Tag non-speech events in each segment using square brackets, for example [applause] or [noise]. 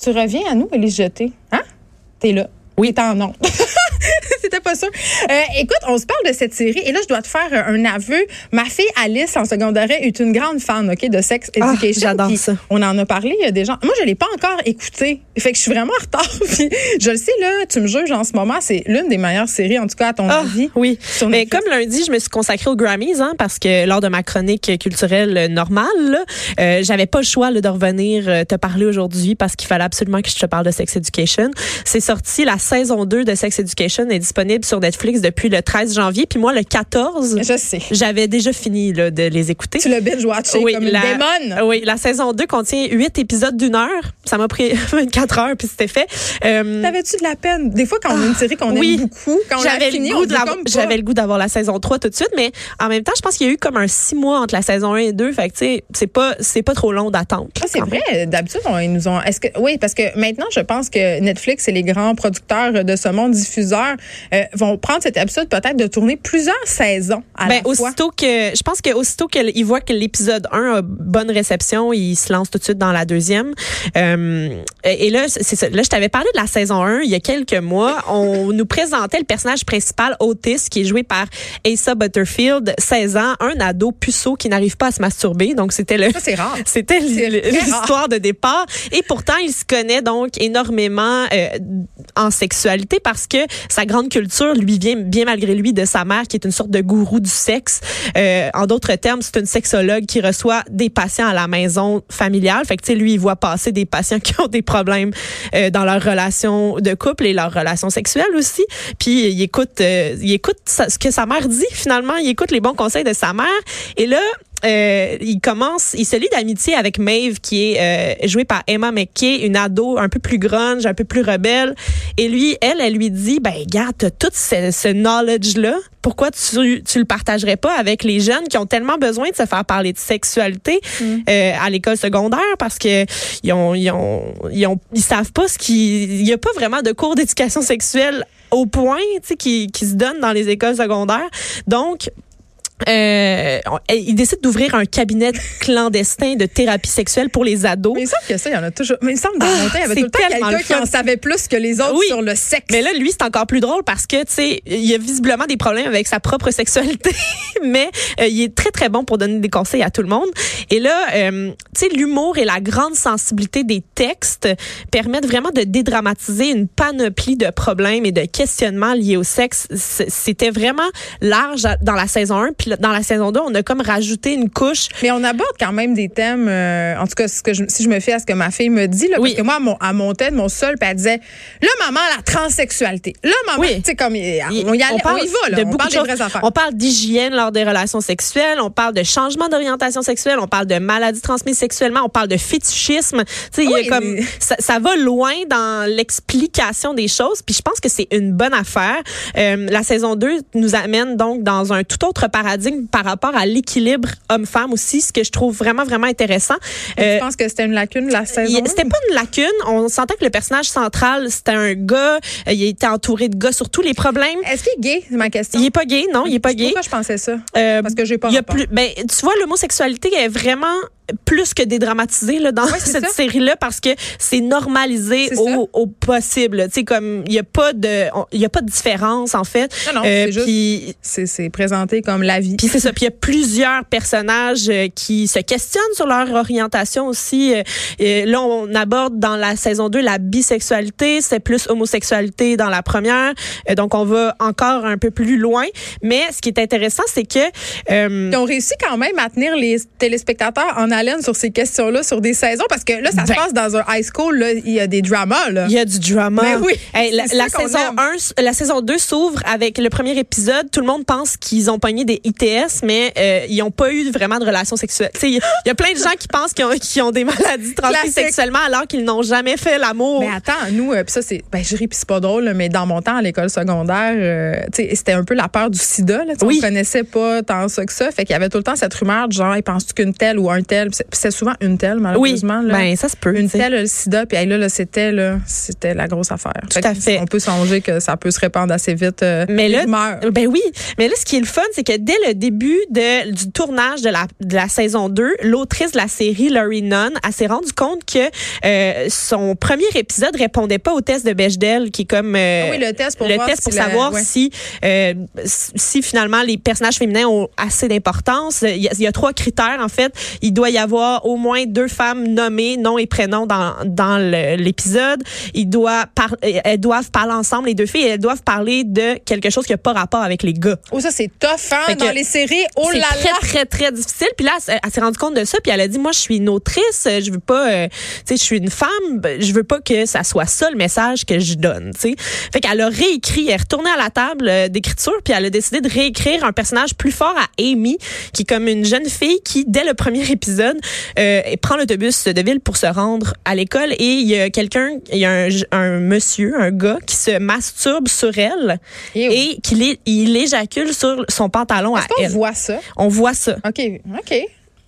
Tu reviens à nous, Élise Jeté. Hein? T'es là. Oui, t'es en nom. [laughs] Pas. Euh, écoute, on se parle de cette série et là, je dois te faire un aveu. Ma fille Alice, en secondaire, est une grande fan ok, de Sex Ah, Education. j'adore Puis ça. On en a parlé, il y a des gens. Moi, je l'ai pas encore écouté. Fait que je suis vraiment en retard. [laughs] Puis je le sais, là, tu me juges en ce moment. C'est l'une des meilleures séries, en tout cas, à ton Ah, avis. oui. Mais comme lundi, je me suis consacrée aux Grammys, hein, parce que lors de ma chronique culturelle normale, euh, j'avais pas le choix là, de revenir euh, te parler aujourd'hui parce qu'il fallait absolument que je te parle de Sex Education. C'est sorti, la saison 2 de Sex Education est disponible sur Netflix depuis le 13 janvier. Puis moi, le 14, Je sais. j'avais déjà fini là, de les écouter. Tu l'as binge-watché Oui, comme une la- démone. Oui, la saison 2 contient huit épisodes d'une heure. Ça m'a pris [laughs] 24 heures, puis c'était fait. Euh, T'avais-tu de la peine? Des fois, quand on a une série qu'on oui. aime beaucoup, quand on j'avais fini, le goût de j'avais le goût d'avoir la saison 3 tout de suite mais en même temps je pense qu'il y a eu comme un six mois entre la saison 1 et 2 fait que tu sais c'est pas c'est pas trop long d'attendre Ah, c'est vrai. D'habitude, on- ils nous ont. Est-ce que oui, parce que maintenant, je pense que Netflix et les grands producteurs de ce monde diffuseur euh, vont prendre cet épisode peut-être de tourner plusieurs saisons à ben, la fois. aussitôt que je pense que aussitôt qu'ils voient que l'épisode 1 a bonne réception, ils se lancent tout de suite dans la deuxième. Euh, et et là c'est. Là je t'avais parlé de la saison 1 il y a quelques mois, [laughs] on nous présentait le personnage principal Otis qui est joué par Asa Butterfield, 16 ans, un ado puceau qui n'arrive pas à se masturber. Donc c'était le Ça, c'est rare. [laughs] C'était l'histoire de départ. Et pourtant, il se connaît donc énormément euh, en sexualité parce que sa grande culture lui vient bien malgré lui de sa mère qui est une sorte de gourou du sexe. Euh, en d'autres termes, c'est une sexologue qui reçoit des patients à la maison familiale. Fait que, tu sais, lui, il voit passer des patients [laughs] qui ont des problèmes euh, dans leur relation de couple et leur relation sexuelle aussi. Puis, il écoute, euh, il écoute ce que sa mère dit finalement. Il écoute les bons conseils de sa mère. Et là, euh, il commence, il se lie d'amitié avec Maeve, qui est euh, jouée par Emma McKay, une ado un peu plus grunge, un peu plus rebelle. Et lui, elle, elle lui dit, ben, regarde, t'as tout ce, ce knowledge-là. Pourquoi tu, tu le partagerais pas avec les jeunes qui ont tellement besoin de se faire parler de sexualité euh, à l'école secondaire? Parce que ils ont, ils ont, ils ont, ils savent pas ce qui, il y a pas vraiment de cours d'éducation sexuelle au point, tu sais, qui, qui se donne dans les écoles secondaires. Donc, euh, il décide d'ouvrir un cabinet clandestin de thérapie sexuelle pour les ados. Mais il semble que ça, il y en a toujours. Mais il semble dans mon temps, il y avait Ah, tout le temps quelqu'un qui en savait plus que les autres Oui. sur le sexe. Mais là, lui, c'est encore plus drôle parce que, tu sais, il y a visiblement des problèmes avec sa propre sexualité, [laughs] mais euh, il est très, très bon pour donner des conseils à tout le monde. Et là, euh, tu sais, l'humour et la grande sensibilité des textes permettent vraiment de dédramatiser une panoplie de problèmes et de questionnements liés au sexe. C'était vraiment large dans la saison 1, puis dans la saison 2, on a comme rajouté une couche Mais on aborde quand même des thèmes, euh, en tout cas, ce que je- si je me fie à ce que ma fille me dit, là, Oui. parce que moi, elle mon- elle montait de mon sol, puis elle disait, là, maman, la transsexualité. Là, maman, Oui. tu sais, comme, on, y allait, Il- on, y va, là. de on beaucoup parle de des choses. vraies affaires. On parle d'hygiène lors des relations sexuelles, on parle de changement d'orientation sexuelle, on parle de maladies transmises sexuellement, on parle de fétichisme. Tu sais, il y a Oui. comme ça, ça va loin dans l'explication des choses, puis je pense que c'est une bonne affaire. Euh, la saison 2 nous amène donc dans un tout autre paradigme par rapport à l'équilibre homme-femme aussi, ce que je trouve vraiment vraiment intéressant. Euh, je pense que c'était une lacune de la saison? C'était pas une lacune. On sentait que le personnage central, c'était un gars. euh, il était entouré de gars sur tous les problèmes. Est-ce qu'il est gay, c'est ma question? Il est pas gay, non, il est pas gay. Pourquoi je pensais ça? Euh, Parce que j'ai pas il y a plus, ben, tu vois, l'homosexualité est vraiment plus que dédramatisée là, dans cette série-là parce que c'est normalisé au, au possible. Tu sais, comme il y a pas de, il a pas de différence en fait. Non, non, Euh, c'est juste- puis C'est c'est présenté comme la vie. puis c'est ça. Puis il y a plusieurs personnages euh, qui se questionnent sur leur orientation aussi. Euh, euh, là, on aborde dans la saison 2 la bisexualité. C'est plus homosexualité dans la première. Euh, donc, on va encore un peu plus loin. Mais ce qui est intéressant, c'est que... euh, Ils ont réussi quand même à tenir les téléspectateurs en haleine sur ces questions-là, sur des saisons, parce que là, ça se Ben. passe dans un high school, là, il y a des dramas, là. Il y a du drama. Ben oui, Hey, la, saison aime. 1, s- la saison 2 s'ouvre avec le premier épisode. Tout le monde pense qu'ils ont pogné des ITS, mais euh, ils n'ont pas eu vraiment de relations sexuelles. Il y, a- il y a plein de gens qui pensent qu'ils ont, des maladies transmises sexuellement alors qu'ils n'ont jamais fait l'amour. Mais attends, nous, euh, puis ça, c'est. Ben, je ris, puis c'est pas drôle, mais dans mon temps, à l'école secondaire, euh, c'était un peu la peur du sida. Là, Oui. On connaissait pas tant ça que ça. Fait qu'il y avait tout le temps cette rumeur de genre, hey, penses-tu qu'une telle ou un tel. Puis c'est- souvent une telle, oui, malheureusement. là. ben ça se peut. une telle le sida, puis là, là c'était la grosse affaire. Tout à fait. On peut songer que ça peut se répandre assez vite. euh, Mais là, ben oui. Mais là, ce qui est le fun, c'est que dès le début de, du tournage de la, de la saison 2, l'autrice de la série, Laurie Nunn, elle s'est rendue compte que euh, son premier épisode répondait pas au test de Bechdel, qui est comme euh, Ah oui, le test pour le voir test pour si la- savoir ouais. si si finalement les personnages féminins ont assez d'importance. Il y, a, il y a trois critères en fait. Il doit y avoir au moins deux femmes nommées, nom et prénom dans dans l'épisode. Il doit par, elles doivent parler ensemble les deux filles. Et elles doivent parler de quelque chose qui a pas rapport avec les gars. Oh, ça, c'est tough, hein, dans les séries. Oh c'est là très, là! très, très difficile. Puis là, elle, elle s'est rendue compte de ça. Puis elle a dit, moi, je suis une autrice. Je veux pas, euh, tu sais, je suis une femme. Je veux pas que ça soit ça le message que je donne, tu sais. Fait qu'elle a réécrit. Elle est retournée à la table euh, d'écriture. Puis elle a décidé de réécrire un personnage plus fort à Amy, qui est comme une jeune fille qui, dès le premier épisode, euh, prend l'autobus de ville pour se rendre à l'école. Et il y a quelqu'un, il y a un, un monsieur, un gars, qui se masturbe sur elle Et oui. et qu'il il éjacule sur son pantalon à On elle. voit ça? On voit ça. OK, OK.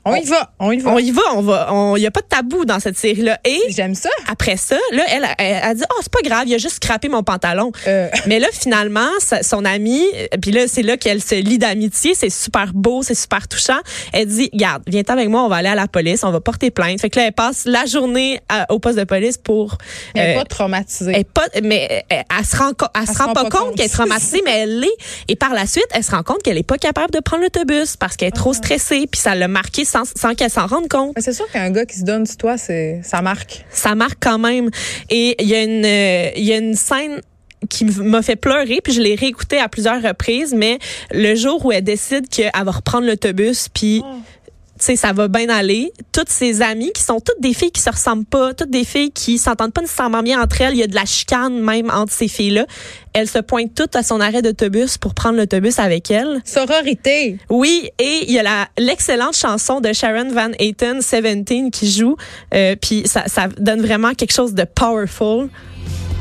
On y va, on y va. On y va, on va. Il y a pas de tabou dans cette série-là. Et J'aime ça. après ça, là, elle, elle, a dit, oh, c'est pas grave, il a juste scrappé mon pantalon. Euh. Mais là, finalement, sa- son amie, euh, puis là, c'est là qu'elle se lie d'amitié. C'est super beau, c'est super touchant. Elle dit, garde, viens avec moi, on va aller à la police, on va porter plainte. Fait que là, elle passe la journée à- au poste de police pour. Elle n'est euh, pas traumatisée. elle est pas, mais elle, elle se rend, elle se rend pas, compte qu'elle est traumatisée, mais elle l'est. Et par la suite, elle se rend compte qu'elle est pas capable de prendre l'autobus parce qu'elle est Ah. trop stressée, puis ça l'a marqué sans, sans qu'elle s'en rende compte. C'est sûr qu'un gars qui se donne sur toi, c'est ça marque. Ça marque quand même. Et il y a une, euh, il y a une scène qui m'a fait pleurer, puis je l'ai réécoutée à plusieurs reprises, mais le jour où elle décide qu'elle va reprendre l'autobus, puis tu sais, ça va bien aller. Toutes ses amies, qui sont toutes des filles qui se ressemblent pas, toutes des filles qui s'entendent pas nécessairement bien entre elles, il y a de la chicane même entre ces filles-là. Elles se pointent toutes à son arrêt d'autobus pour prendre l'autobus avec elle. Sororité. Oui, et il y a la l'excellente chanson de Sharon Van Etten, 17, qui joue, euh, puis ça, ça donne vraiment quelque chose de powerful.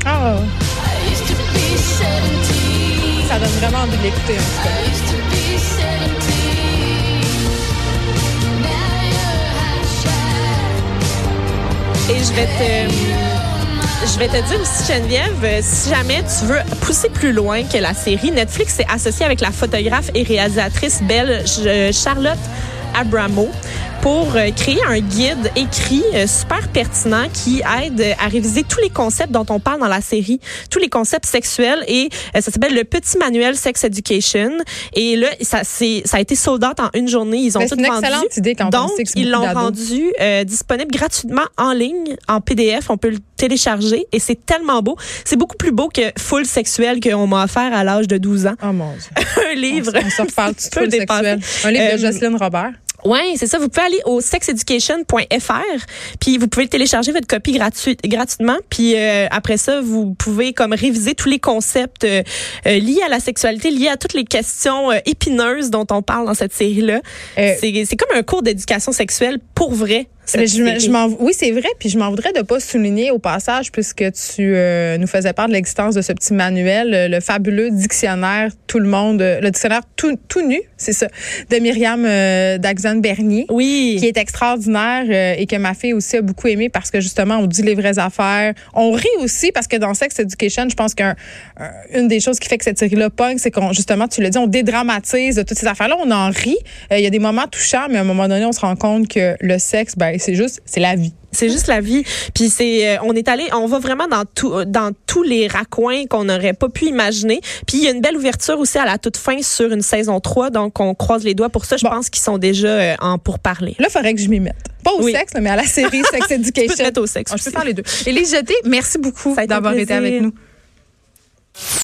Ah. Ça donne vraiment envie de l'écouter, en tout cas. Et je vais te je vais te dire aussi, Geneviève, euh, si jamais tu veux pousser plus loin que la série, Netflix s'est associé avec la photographe et réalisatrice belge euh, Charlotte Abramo pour euh, créer un guide écrit euh, super pertinent qui aide à réviser tous les concepts dont on parle dans la série, tous les concepts sexuels et euh, ça s'appelle le petit manuel Sex Education et là ça c'est ça a été sold out en une journée, ils ont Mais tout c'est une vendu. excellente idée quand on Donc ils l'ont rendu euh, disponible gratuitement en ligne en PDF, on peut le télécharger et c'est tellement beau, c'est beaucoup plus beau que Full sexuel qu'on m'a offert à l'âge de 12 ans. Oh mon Dieu. [laughs] Un livre. On se reparle [laughs] tout dépassé. sexuel. Un livre Euh, de Jocelyne Robert. Ouais, c'est ça. Vous pouvez aller au sexeducation.fr, puis vous pouvez télécharger votre copie gratuite, gratuitement. Puis euh, après ça, vous pouvez comme réviser tous les concepts euh, euh, liés à la sexualité, liés à toutes les questions épineuses dont on parle dans cette série-là. C'est c'est comme un cours d'éducation sexuelle pour vrai. Mais je je oui, c'est vrai. Puis je m'en voudrais de pas souligner au passage, puisque tu euh, nous faisais part de l'existence de ce petit manuel, euh, le fabuleux dictionnaire Tout le monde, euh, le dictionnaire tout, tout nu, c'est ça, de Myriam euh, Daxon Bernier. oui. qui est extraordinaire euh, et que ma fille aussi a beaucoup aimé parce que justement on dit les vraies affaires. On rit aussi parce que dans Sex Education, je pense qu'une des choses qui fait que cette série-là pogne, c'est qu'on justement tu l'as dit, on dédramatise de toutes ces affaires-là, on en rit. Euh, Il y a des moments touchants, mais à un moment donné, on se rend compte que le sexe, ben c'est juste, c'est la vie. C'est juste la vie. Puis c'est, euh, on est allé, on va vraiment dans tout, dans tous les raccoins qu'on n'aurait pas pu imaginer. Puis il y a une belle ouverture aussi à la toute fin sur une saison 3, donc on croise les doigts pour ça. Je Bon. pense qu'ils sont déjà euh, en pour parler. Là, il faudrait que je m'y mette. Pas au Oui. sexe, mais à la série [laughs] Sex Tu peux Education. te mettre au sexe. Je peux faire les deux. Élise Jeté, merci beaucoup d'avoir été avec nous.